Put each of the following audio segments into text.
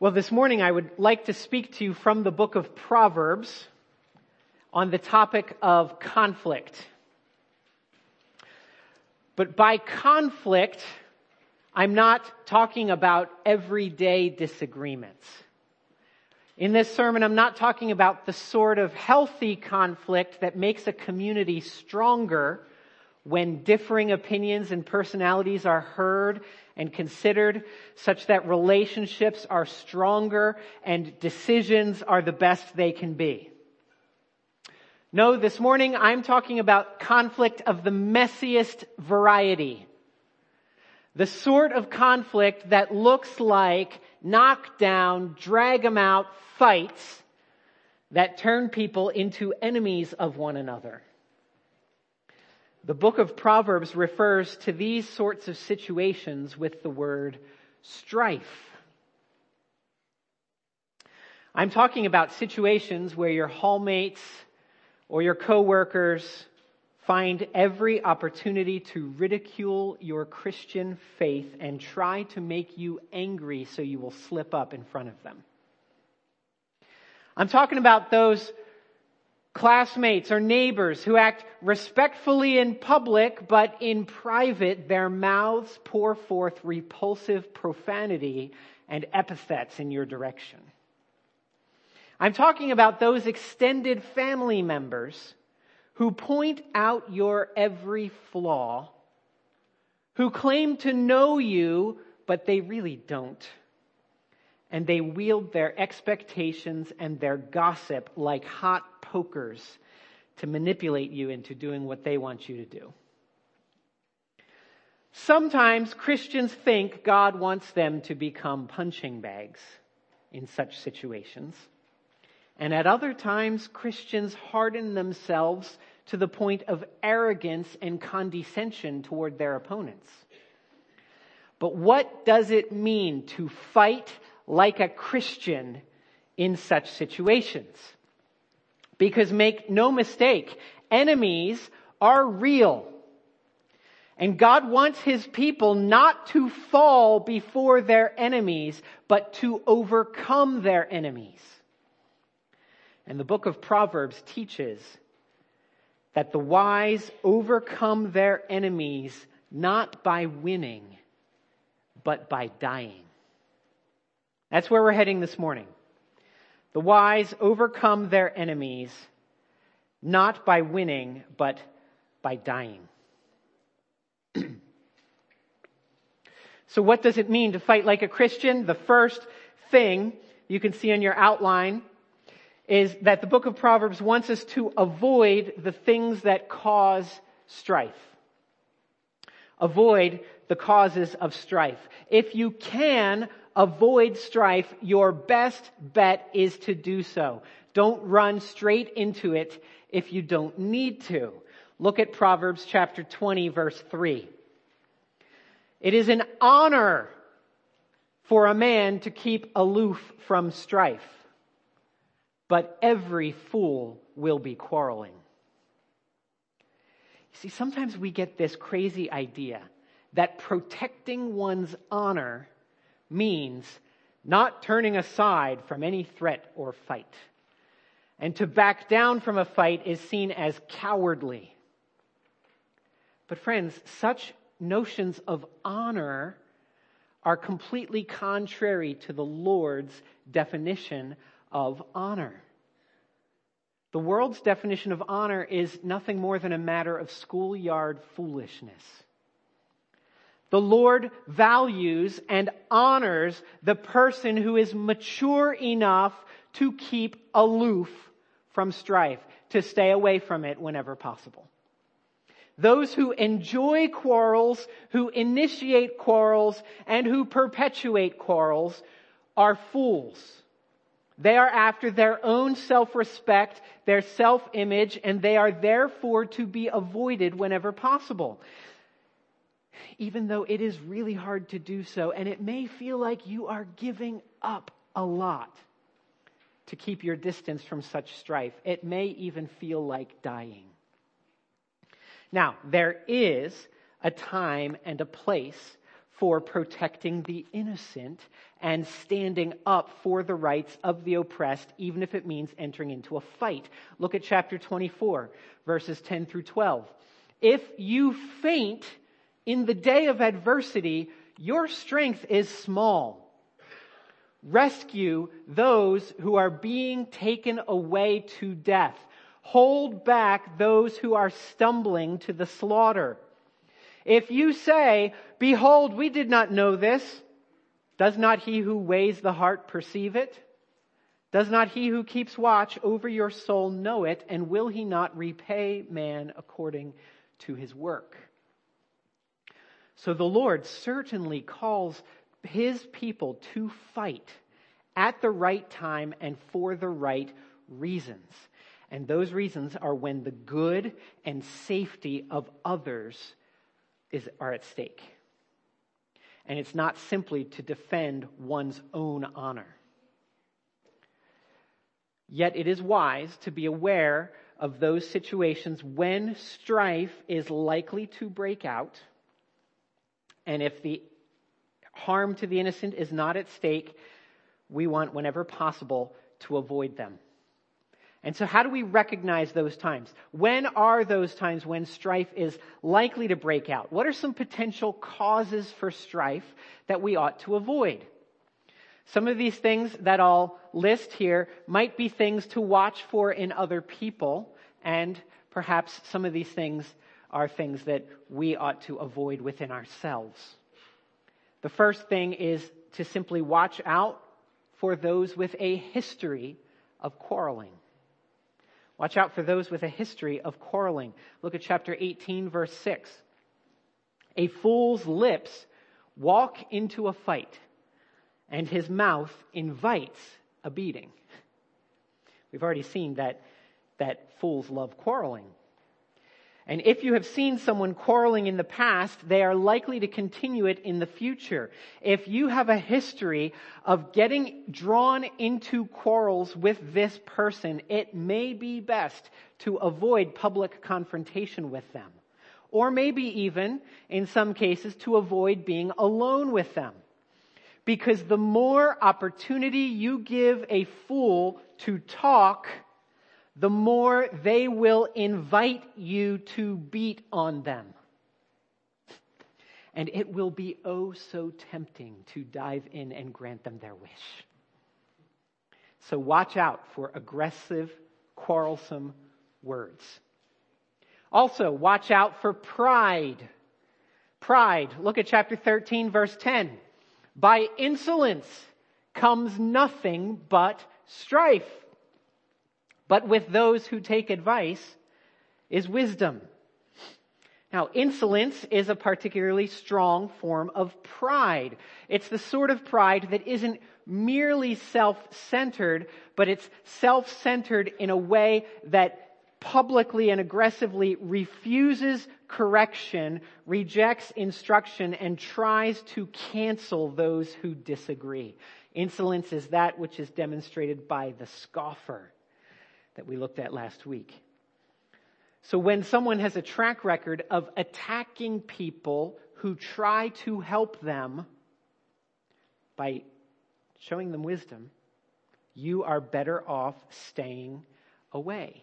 Well, this morning I would like to speak to you from the book of Proverbs on the topic of conflict. But by conflict, I'm not talking about everyday disagreements. In this sermon, I'm not talking about the sort of healthy conflict that makes a community stronger when differing opinions and personalities are heard and considered such that relationships are stronger and decisions are the best they can be. No, this morning I'm talking about conflict of the messiest variety. The sort of conflict that looks like knock down, drag them out fights that turn people into enemies of one another. The book of Proverbs refers to these sorts of situations with the word strife. I'm talking about situations where your hallmates or your coworkers find every opportunity to ridicule your Christian faith and try to make you angry so you will slip up in front of them. I'm talking about those classmates or neighbors who act respectfully in public, but in private their mouths pour forth repulsive profanity and epithets in your direction. I'm talking about those extended family members who point out your every flaw, who claim to know you, but they really don't and they wield their expectations and their gossip like hot pokers to manipulate you into doing what they want you to do. Sometimes Christians think God wants them to become punching bags in such situations. And at other times, Christians harden themselves to the point of arrogance and condescension toward their opponents. But what does it mean to fight like a Christian in such situations. Because make no mistake, enemies are real. And God wants His people not to fall before their enemies, but to overcome their enemies. And the book of Proverbs teaches that the wise overcome their enemies not by winning, but by dying. That's where we're heading this morning. The wise overcome their enemies not by winning, but by dying. so what does it mean to fight like a Christian? The first thing you can see in your outline is that the book of Proverbs wants us to avoid the things that cause strife. Avoid the causes of strife. If you can avoid strife, your best bet is to do so. Don't run straight into it if you don't need to. Look at Proverbs chapter 20 verse 3. It is an honor for a man to keep aloof from strife, but every fool will be quarreling. You see, sometimes we get this crazy idea that protecting one's honor means not turning aside from any threat or fight. And to back down from a fight is seen as cowardly. But friends, such notions of honor are completely contrary to the Lord's definition of honor. The world's definition of honor is nothing more than a matter of schoolyard foolishness. The Lord values and honors the person who is mature enough to keep aloof from strife, to stay away from it whenever possible. Those who enjoy quarrels, who initiate quarrels, and who perpetuate quarrels are fools. They are after their own self-respect, their self-image, and they are therefore to be avoided whenever possible even though it is really hard to do so, and it may feel like you are giving up a lot to keep your distance from such strife. It may even feel like dying. Now, there is a time and a place for protecting the innocent and standing up for the rights of the oppressed, even if it means entering into a fight. Look at chapter 24, verses 10 through 12. If you faint in the day of adversity, your strength is small. Rescue those who are being taken away to death. Hold back those who are stumbling to the slaughter. If you say, behold, we did not know this, does not he who weighs the heart perceive it? Does not he who keeps watch over your soul know it? And will he not repay man according to his work? So the Lord certainly calls his people to fight at the right time and for the right reasons. And those reasons are when the good and safety of others is, are at stake. And it's not simply to defend one's own honor. Yet it is wise to be aware of those situations when strife is likely to break out. And if the harm to the innocent is not at stake, we want, whenever possible, to avoid them. And so how do we recognize those times? When are those times when strife is likely to break out? What are some potential causes for strife that we ought to avoid? Some of these things that I'll list here might be things to watch for in other people, and perhaps some of these things are things that we ought to avoid within ourselves. The first thing is to simply watch out for those with a history of quarreling. Watch out for those with a history of quarreling. Look at chapter 18, verse 6. A fool's lips walk into a fight, and his mouth invites a beating. We've already seen that, that fools love quarreling. And if you have seen someone quarreling in the past, they are likely to continue it in the future. If you have a history of getting drawn into quarrels with this person, it may be best to avoid public confrontation with them. Or maybe even, in some cases, to avoid being alone with them. Because the more opportunity you give a fool to talk, the more they will invite you to beat on them. And it will be oh so tempting to dive in and grant them their wish. So watch out for aggressive, quarrelsome words. Also, watch out for pride. Pride. Look at chapter 13, verse 10. By insolence comes nothing but strife but with those who take advice is wisdom. Now, insolence is a particularly strong form of pride. It's the sort of pride that isn't merely self-centered, but it's self-centered in a way that publicly and aggressively refuses correction, rejects instruction, and tries to cancel those who disagree. Insolence is that which is demonstrated by the scoffer that we looked at last week. So when someone has a track record of attacking people who try to help them by showing them wisdom, you are better off staying away.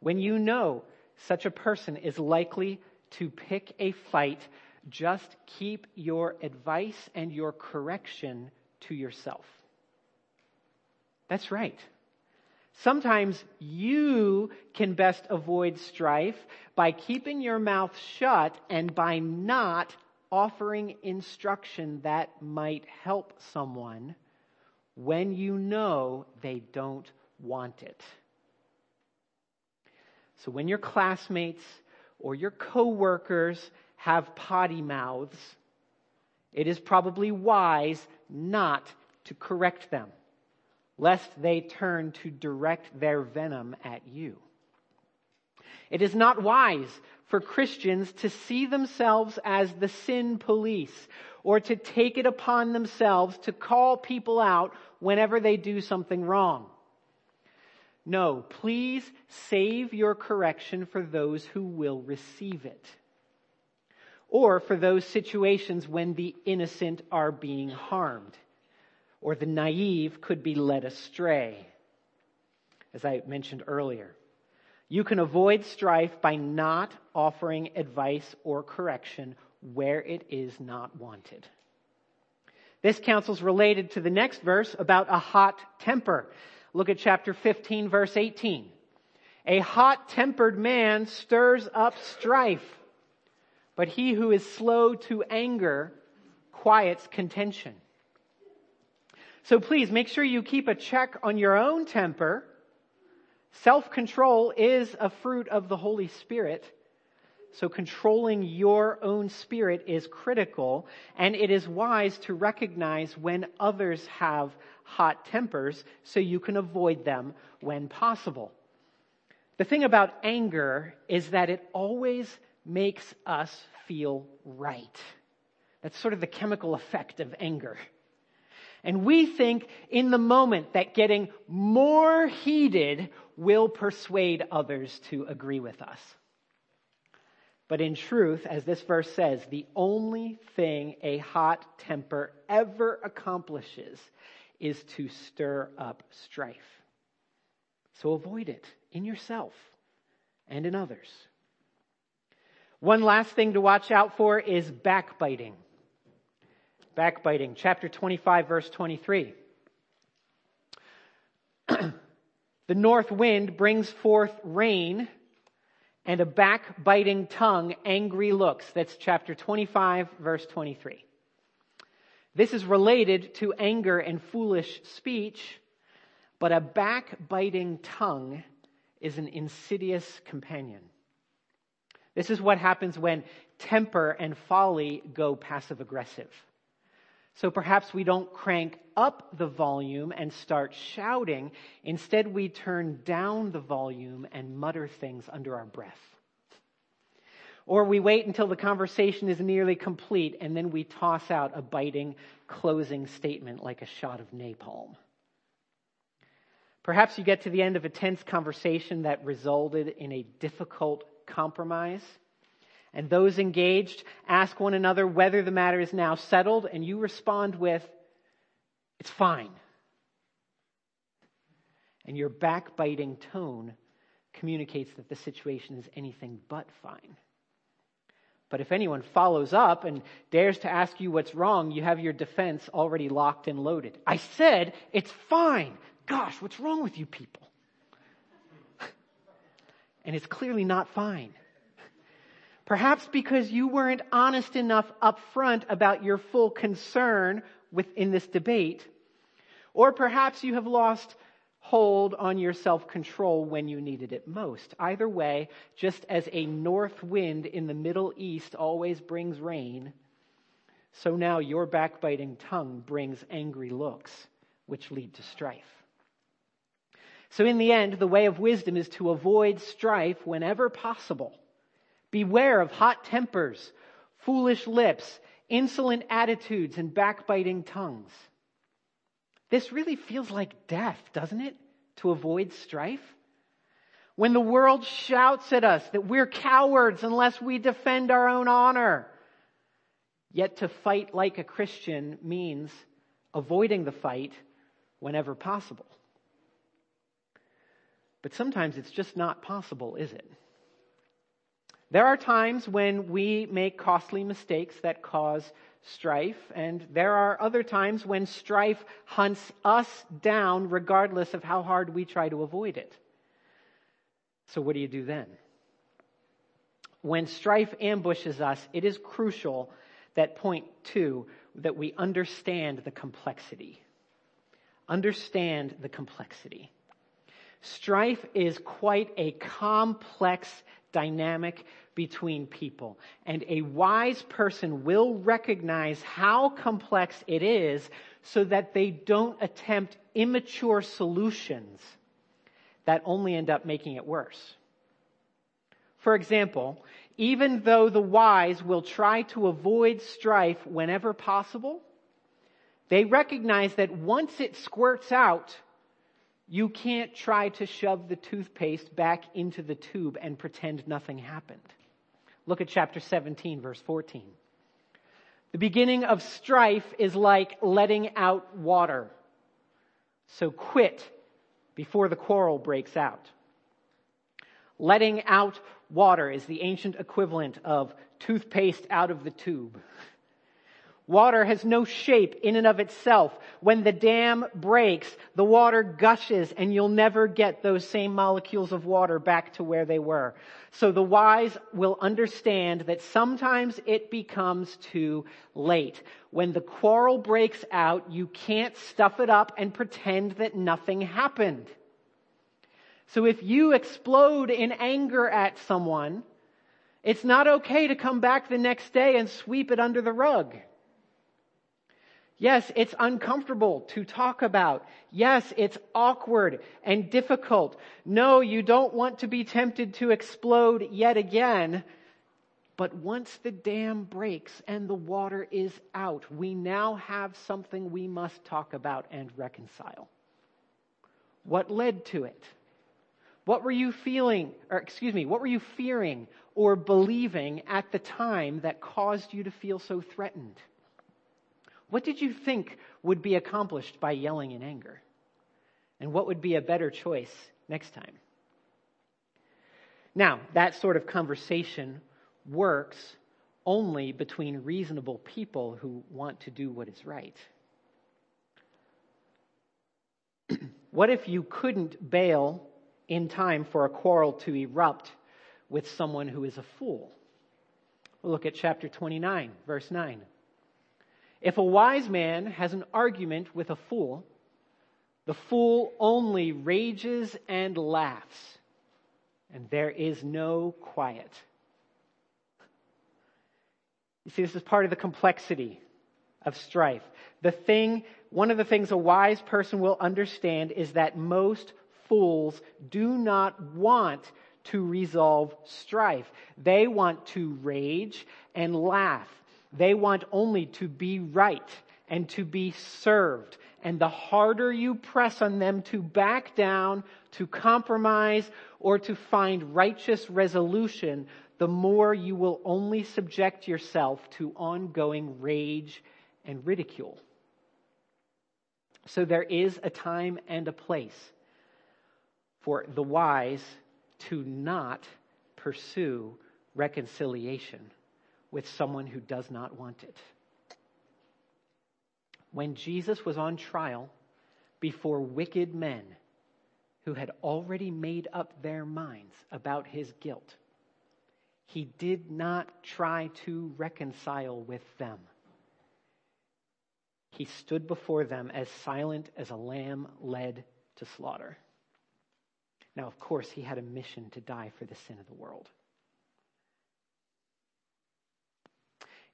When you know such a person is likely to pick a fight, just keep your advice and your correction to yourself. That's right. Sometimes you can best avoid strife by keeping your mouth shut and by not offering instruction that might help someone when you know they don't want it. So when your classmates or your coworkers have potty mouths, it is probably wise not to correct them lest they turn to direct their venom at you. It is not wise for Christians to see themselves as the sin police or to take it upon themselves to call people out whenever they do something wrong. No, please save your correction for those who will receive it. or for those situations when the innocent are being harmed, or the naive could be led astray, as I mentioned earlier. You can avoid strife by not offering advice or correction where it is not wanted. This counsel is related to the next verse about a hot temper. Look at chapter 15 verse 18. A hot tempered man stirs up strife, but he who is slow to anger quiets contention. So please make sure you keep a check on your own temper. Self-control is a fruit of the Holy Spirit. So controlling your own spirit is critical and it is wise to recognize when others have hot tempers so you can avoid them when possible. The thing about anger is that it always makes us feel right. That's sort of the chemical effect of anger. And we think in the moment that getting more heated will persuade others to agree with us. But in truth, as this verse says, the only thing a hot temper ever accomplishes is to stir up strife. So avoid it in yourself and in others. One last thing to watch out for is backbiting. Backbiting, chapter 25, verse 23. the north wind brings forth rain and a backbiting tongue, angry looks. That's chapter 25, verse 23. This is related to anger and foolish speech, but a backbiting tongue is an insidious companion. This is what happens when temper and folly go passive aggressive. So perhaps we don't crank up the volume and start shouting. Instead, we turn down the volume and mutter things under our breath. Or we wait until the conversation is nearly complete and then we toss out a biting closing statement like a shot of napalm. Perhaps you get to the end of a tense conversation that resulted in a difficult compromise and those engaged ask one another whether the matter is now settled, and you respond with, It's fine. And your backbiting tone communicates that the situation is anything but fine. But if anyone follows up and dares to ask you what's wrong, you have your defense already locked and loaded. I said, it's fine. Gosh, what's wrong with you people? and it's clearly not fine. Perhaps because you weren't honest enough up front about your full concern within this debate. Or perhaps you have lost hold on your self-control when you needed it most. Either way, just as a north wind in the Middle East always brings rain, so now your backbiting tongue brings angry looks, which lead to strife. So in the end, the way of wisdom is to avoid strife whenever possible Beware of hot tempers, foolish lips, insolent attitudes, and backbiting tongues. This really feels like death, doesn't it? To avoid strife. When the world shouts at us that we're cowards unless we defend our own honor. Yet to fight like a Christian means avoiding the fight whenever possible. But sometimes it's just not possible, is it? There are times when we make costly mistakes that cause strife, and there are other times when strife hunts us down regardless of how hard we try to avoid it. So what do you do then? When strife ambushes us, it is crucial that point two, that we understand the complexity. Understand the complexity. Strife is quite a complex dynamic between people. And a wise person will recognize how complex it is so that they don't attempt immature solutions that only end up making it worse. For example, even though the wise will try to avoid strife whenever possible, they recognize that once it squirts out, you can't try to shove the toothpaste back into the tube and pretend nothing happened. Look at chapter 17, verse 14. The beginning of strife is like letting out water. So quit before the quarrel breaks out. Letting out water is the ancient equivalent of toothpaste out of the tube. Water has no shape in and of itself. When the dam breaks, the water gushes and you'll never get those same molecules of water back to where they were. So the wise will understand that sometimes it becomes too late. When the quarrel breaks out, you can't stuff it up and pretend that nothing happened. So if you explode in anger at someone, it's not okay to come back the next day and sweep it under the rug. Yes, it's uncomfortable to talk about. Yes, it's awkward and difficult. No, you don't want to be tempted to explode yet again. But once the dam breaks and the water is out, we now have something we must talk about and reconcile. What led to it? What were you feeling, or excuse me, what were you fearing or believing at the time that caused you to feel so threatened? What did you think would be accomplished by yelling in anger? And what would be a better choice next time? Now, that sort of conversation works only between reasonable people who want to do what is right. what if you couldn't bail in time for a quarrel to erupt with someone who is a fool? We'll look at chapter 29, verse 9. If a wise man has an argument with a fool, the fool only rages and laughs, and there is no quiet. You see, this is part of the complexity of strife. The thing, one of the things a wise person will understand is that most fools do not want to resolve strife. They want to rage and laugh. They want only to be right and to be served. And the harder you press on them to back down, to compromise, or to find righteous resolution, the more you will only subject yourself to ongoing rage and ridicule. So there is a time and a place for the wise to not pursue reconciliation with someone who does not want it. When Jesus was on trial before wicked men who had already made up their minds about his guilt, he did not try to reconcile with them. He stood before them as silent as a lamb led to slaughter. Now, of course, he had a mission to die for the sin of the world.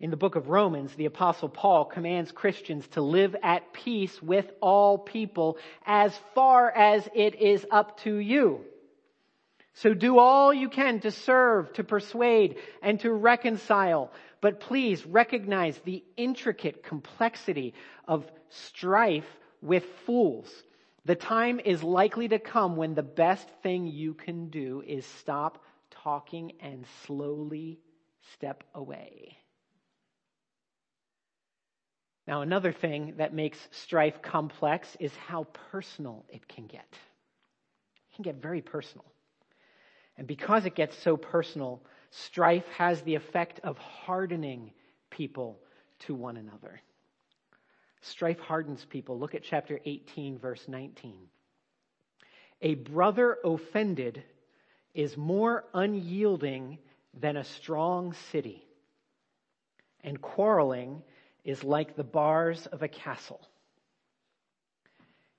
In the book of Romans, the apostle Paul commands Christians to live at peace with all people as far as it is up to you. So do all you can to serve, to persuade, and to reconcile. But please recognize the intricate complexity of strife with fools. The time is likely to come when the best thing you can do is stop talking and slowly step away. Now, another thing that makes strife complex is how personal it can get. It can get very personal. And because it gets so personal, strife has the effect of hardening people to one another. Strife hardens people. Look at chapter 18, verse 19. A brother offended is more unyielding than a strong city, and quarreling is like the bars of a castle.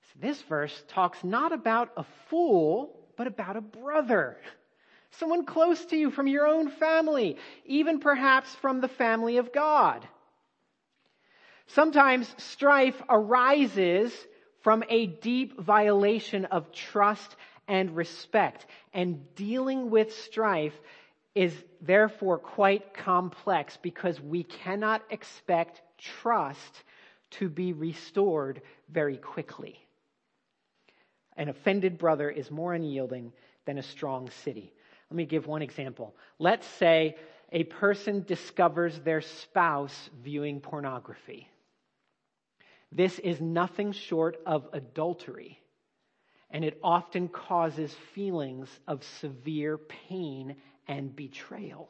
So this verse talks not about a fool, but about a brother. Someone close to you from your own family, even perhaps from the family of God. Sometimes strife arises from a deep violation of trust and respect. And dealing with strife is therefore quite complex because we cannot expect trust to be restored very quickly. An offended brother is more unyielding than a strong city. Let me give one example. Let's say a person discovers their spouse viewing pornography. This is nothing short of adultery, and it often causes feelings of severe pain and betrayal.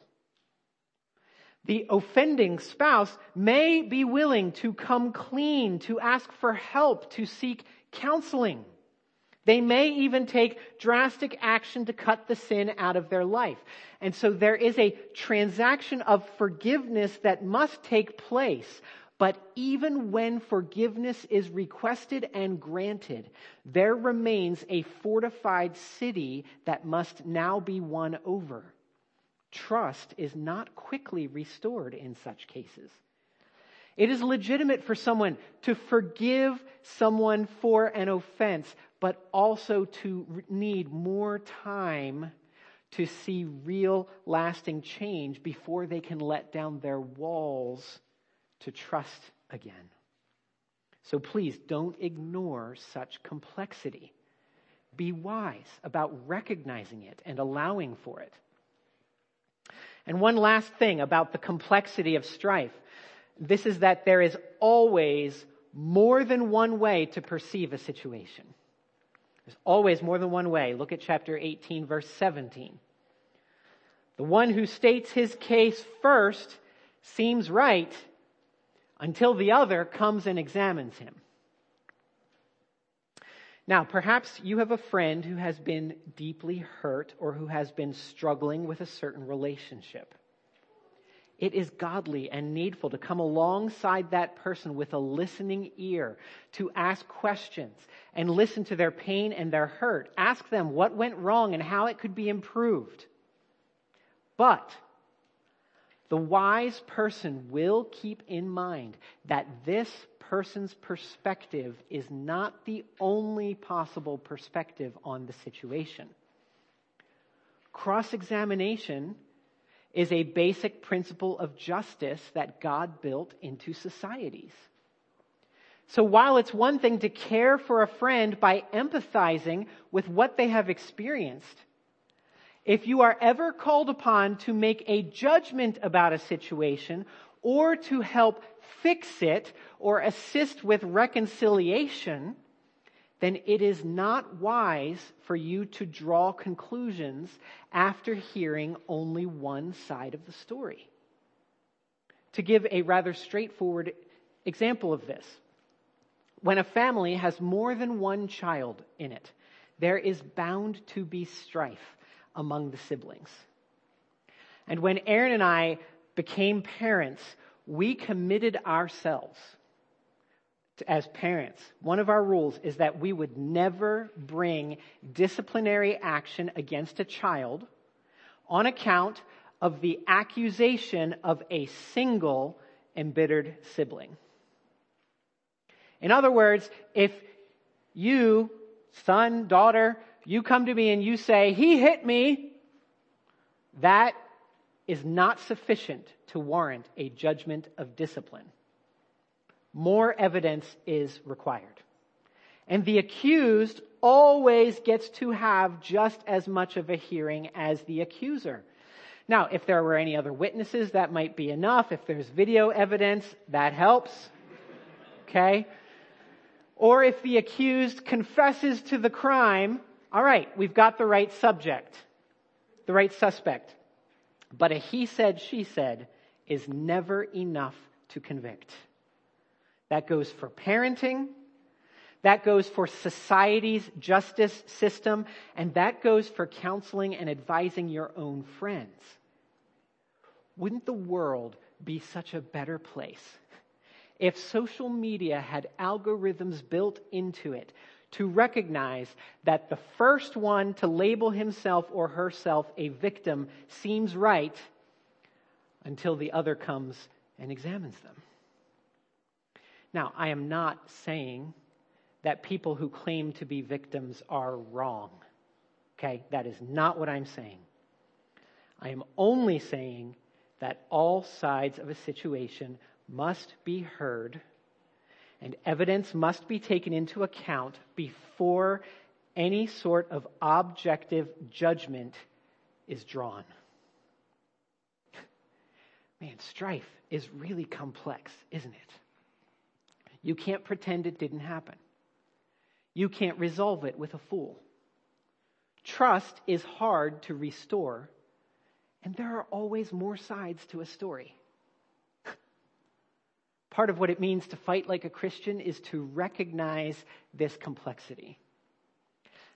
The offending spouse may be willing to come clean, to ask for help, to seek counseling. They may even take drastic action to cut the sin out of their life. And so there is a transaction of forgiveness that must take place. But even when forgiveness is requested and granted, there remains a fortified city that must now be won over. Trust is not quickly restored in such cases. It is legitimate for someone to forgive someone for an offense, but also to need more time to see real lasting change before they can let down their walls to trust again. So please don't ignore such complexity. Be wise about recognizing it and allowing for it. And one last thing about the complexity of strife. This is that there is always more than one way to perceive a situation. There's always more than one way. Look at chapter 18, verse 17. The one who states his case first seems right until the other comes and examines him. Now, perhaps you have a friend who has been deeply hurt or who has been struggling with a certain relationship. It is godly and needful to come alongside that person with a listening ear, to ask questions and listen to their pain and their hurt. Ask them what went wrong and how it could be improved. But the wise person will keep in mind that this person's perspective is not the only possible perspective on the situation. Cross examination is a basic principle of justice that God built into societies. So while it's one thing to care for a friend by empathizing with what they have experienced, if you are ever called upon to make a judgment about a situation or to help fix it or assist with reconciliation, then it is not wise for you to draw conclusions after hearing only one side of the story. To give a rather straightforward example of this, when a family has more than one child in it, there is bound to be strife among the siblings. And when Aaron and I became parents, we committed ourselves as parents, one of our rules is that we would never bring disciplinary action against a child on account of the accusation of a single embittered sibling. In other words, if you, son, daughter, you come to me and you say, he hit me, that is not sufficient to warrant a judgment of discipline more evidence is required. And the accused always gets to have just as much of a hearing as the accuser. Now, if there were any other witnesses, that might be enough. If there's video evidence, that helps. Okay? Or if the accused confesses to the crime, all right, we've got the right subject, the right suspect. But a he said, she said is never enough to convict. That goes for parenting. That goes for society's justice system. And that goes for counseling and advising your own friends. Wouldn't the world be such a better place if social media had algorithms built into it to recognize that the first one to label himself or herself a victim seems right until the other comes and examines them? Now, I am not saying that people who claim to be victims are wrong. Okay? That is not what I'm saying. I am only saying that all sides of a situation must be heard and evidence must be taken into account before any sort of objective judgment is drawn. Man, strife is really complex, isn't it? You can't pretend it didn't happen. You can't resolve it with a fool. Trust is hard to restore, and there are always more sides to a story. Part of what it means to fight like a Christian is to recognize this complexity.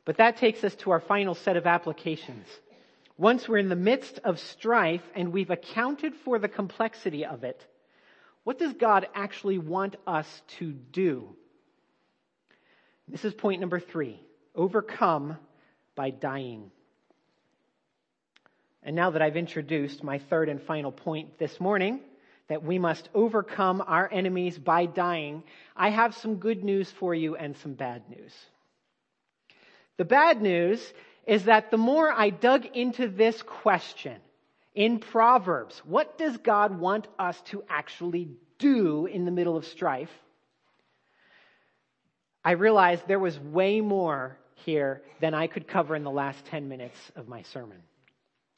But that takes us to our final set of applications. Once we're in the midst of strife and we've accounted for the complexity of it, what does God actually want us to do? This is point number three overcome by dying. And now that I've introduced my third and final point this morning, that we must overcome our enemies by dying, I have some good news for you and some bad news. The bad news is that the more I dug into this question in Proverbs, what does God want us to actually do in the middle of strife? I realized there was way more here than I could cover in the last 10 minutes of my sermon.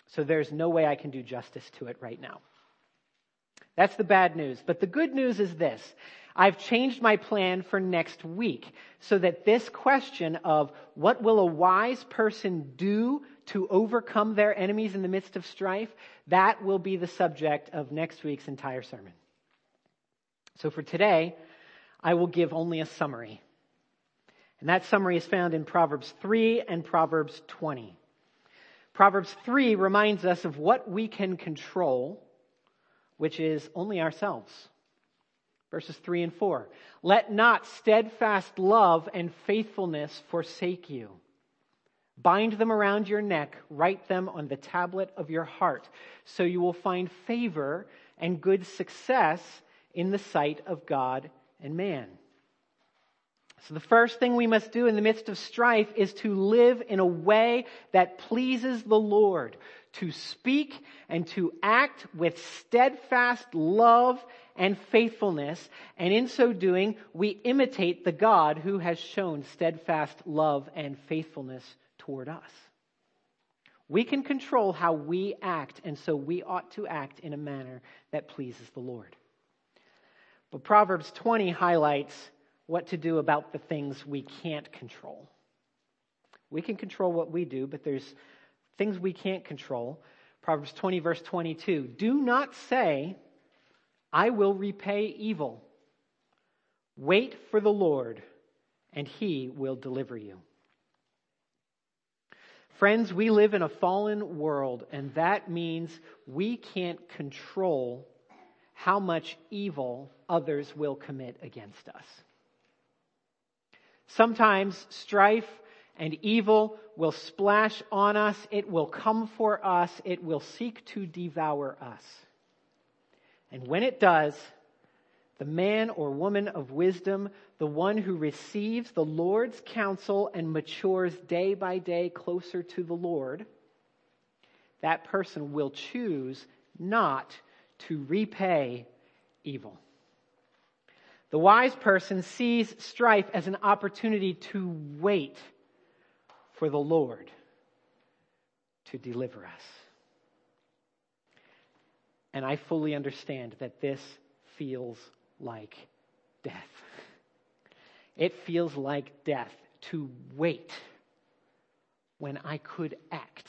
So there's no way I can do justice to it right now. That's the bad news. But the good news is this. I've changed my plan for next week so that this question of what will a wise person do to overcome their enemies in the midst of strife, that will be the subject of next week's entire sermon. So for today, I will give only a summary. And that summary is found in Proverbs 3 and Proverbs 20. Proverbs 3 reminds us of what we can control, which is only ourselves. Verses 3 and 4. Let not steadfast love and faithfulness forsake you. Bind them around your neck, write them on the tablet of your heart, so you will find favor and good success in the sight of God and man. So the first thing we must do in the midst of strife is to live in a way that pleases the Lord, to speak and to act with steadfast love and faithfulness. And in so doing, we imitate the God who has shown steadfast love and faithfulness toward us. We can control how we act, and so we ought to act in a manner that pleases the Lord. But Proverbs 20 highlights what to do about the things we can't control. We can control what we do, but there's things we can't control. Proverbs 20, verse 22. Do not say, I will repay evil. Wait for the Lord, and he will deliver you. Friends, we live in a fallen world, and that means we can't control how much evil others will commit against us. Sometimes strife and evil will splash on us. It will come for us. It will seek to devour us. And when it does, the man or woman of wisdom, the one who receives the Lord's counsel and matures day by day closer to the Lord, that person will choose not to repay evil. The wise person sees strife as an opportunity to wait for the Lord to deliver us. And I fully understand that this feels like death. It feels like death to wait when I could act.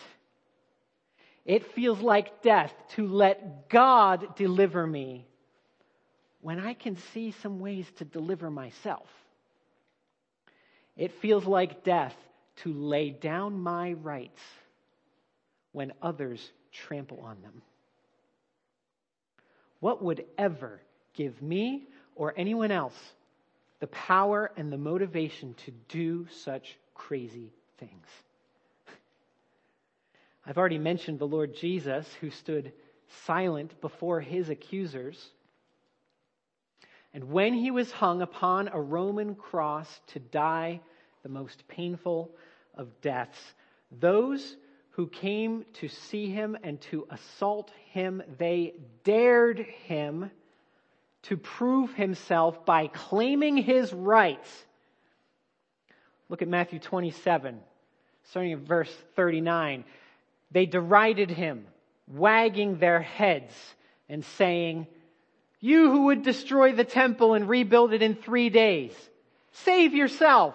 It feels like death to let God deliver me when I can see some ways to deliver myself. It feels like death to lay down my rights when others trample on them. What would ever give me or anyone else the power and the motivation to do such crazy things? I've already mentioned the Lord Jesus who stood silent before his accusers and when he was hung upon a Roman cross to die the most painful of deaths, those who came to see him and to assault him, they dared him to prove himself by claiming his rights. Look at Matthew 27, starting at verse 39. They derided him, wagging their heads and saying, You who would destroy the temple and rebuild it in three days, save yourself.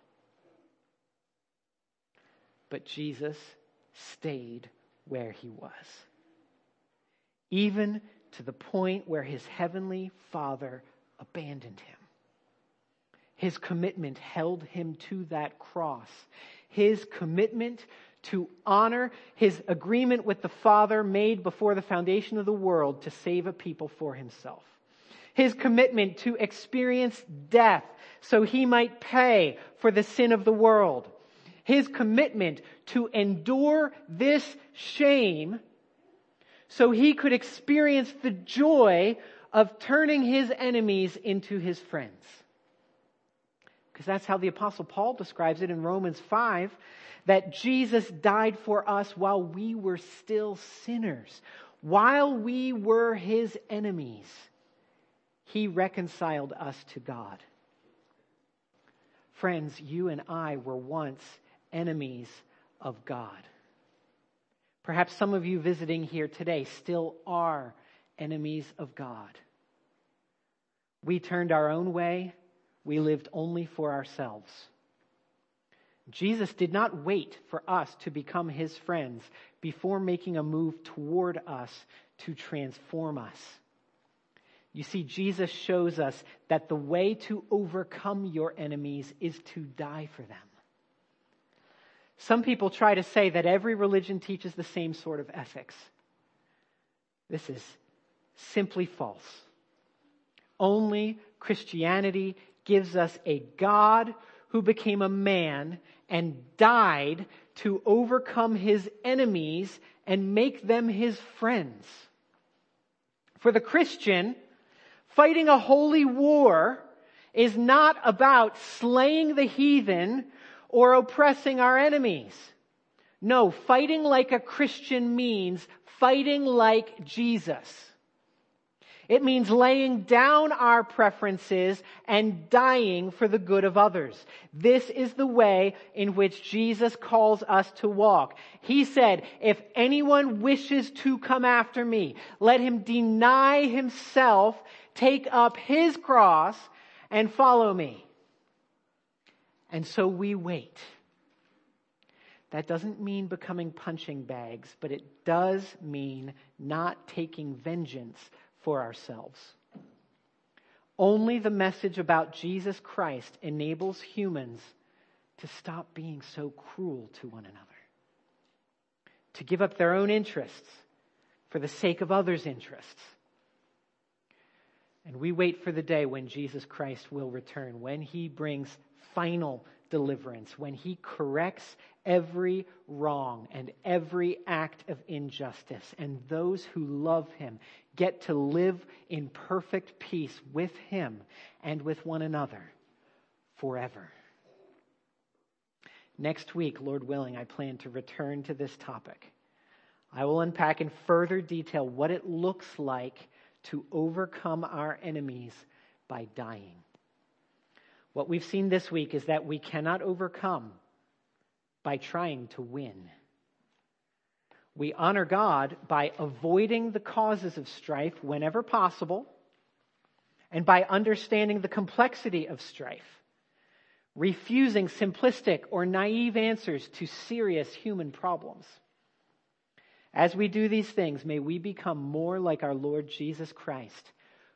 But Jesus stayed where he was. Even to the point where his heavenly Father abandoned him. His commitment held him to that cross. His commitment to honor his agreement with the Father made before the foundation of the world to save a people for himself. His commitment to experience death so he might pay for the sin of the world his commitment to endure this shame so he could experience the joy of turning his enemies into his friends. Because that's how the apostle Paul describes it in Romans 5, that Jesus died for us while we were still sinners. While we were his enemies, he reconciled us to God. Friends, you and I were once enemies of God. Perhaps some of you visiting here today still are enemies of God. We turned our own way. We lived only for ourselves. Jesus did not wait for us to become his friends before making a move toward us to transform us. You see, Jesus shows us that the way to overcome your enemies is to die for them. Some people try to say that every religion teaches the same sort of ethics. This is simply false. Only Christianity gives us a God who became a man and died to overcome his enemies and make them his friends. For the Christian, fighting a holy war is not about slaying the heathen or oppressing our enemies. No, fighting like a Christian means fighting like Jesus. It means laying down our preferences and dying for the good of others. This is the way in which Jesus calls us to walk. He said, if anyone wishes to come after me, let him deny himself, take up his cross, and follow me. And so we wait. That doesn't mean becoming punching bags, but it does mean not taking vengeance for ourselves. Only the message about Jesus Christ enables humans to stop being so cruel to one another, to give up their own interests for the sake of others' interests. And we wait for the day when Jesus Christ will return, when he brings final deliverance, when he corrects every wrong and every act of injustice, and those who love him get to live in perfect peace with him and with one another forever. Next week, Lord willing, I plan to return to this topic. I will unpack in further detail what it looks like to overcome our enemies by dying. What we've seen this week is that we cannot overcome by trying to win. We honor God by avoiding the causes of strife whenever possible and by understanding the complexity of strife, refusing simplistic or naive answers to serious human problems. As we do these things, may we become more like our Lord Jesus Christ,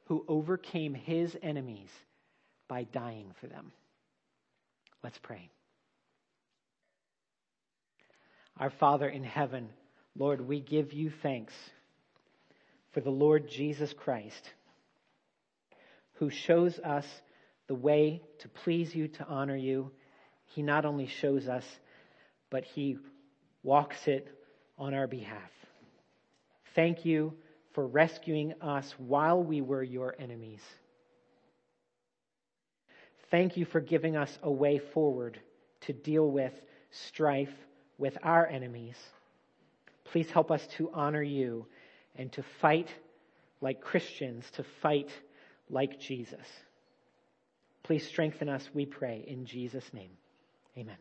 who overcame his enemies by dying for them. Let's pray. Our Father in heaven, Lord, we give you thanks for the Lord Jesus Christ, who shows us the way to please you, to honor you. He not only shows us, but he walks it on our behalf. Thank you for rescuing us while we were your enemies. Thank you for giving us a way forward to deal with strife with our enemies. Please help us to honor you and to fight like Christians, to fight like Jesus. Please strengthen us, we pray, in Jesus' name. Amen.